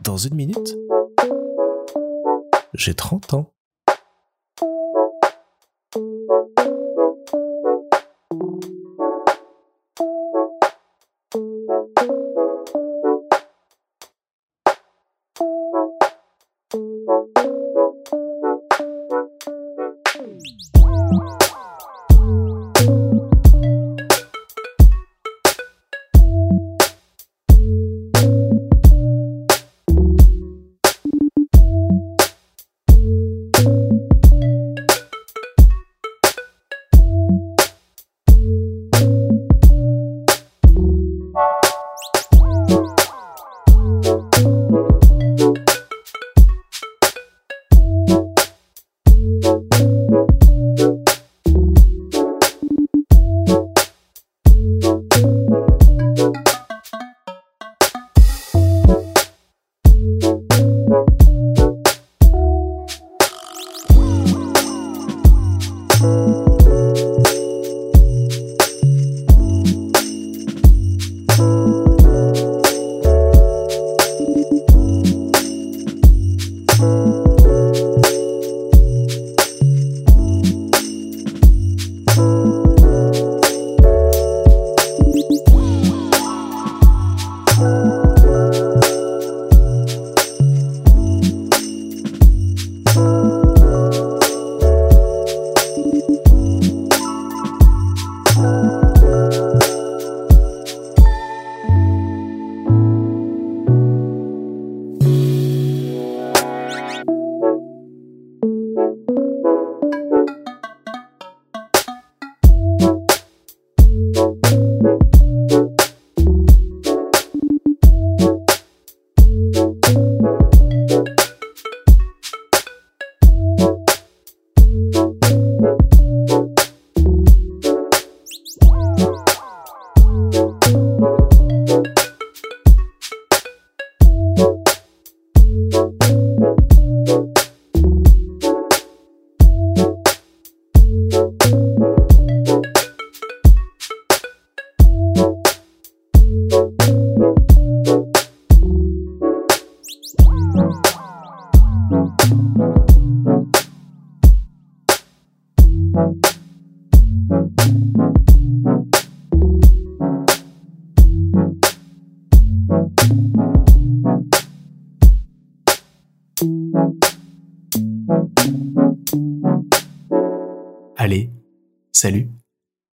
Dans une minute, j'ai 30 ans. Allez, salut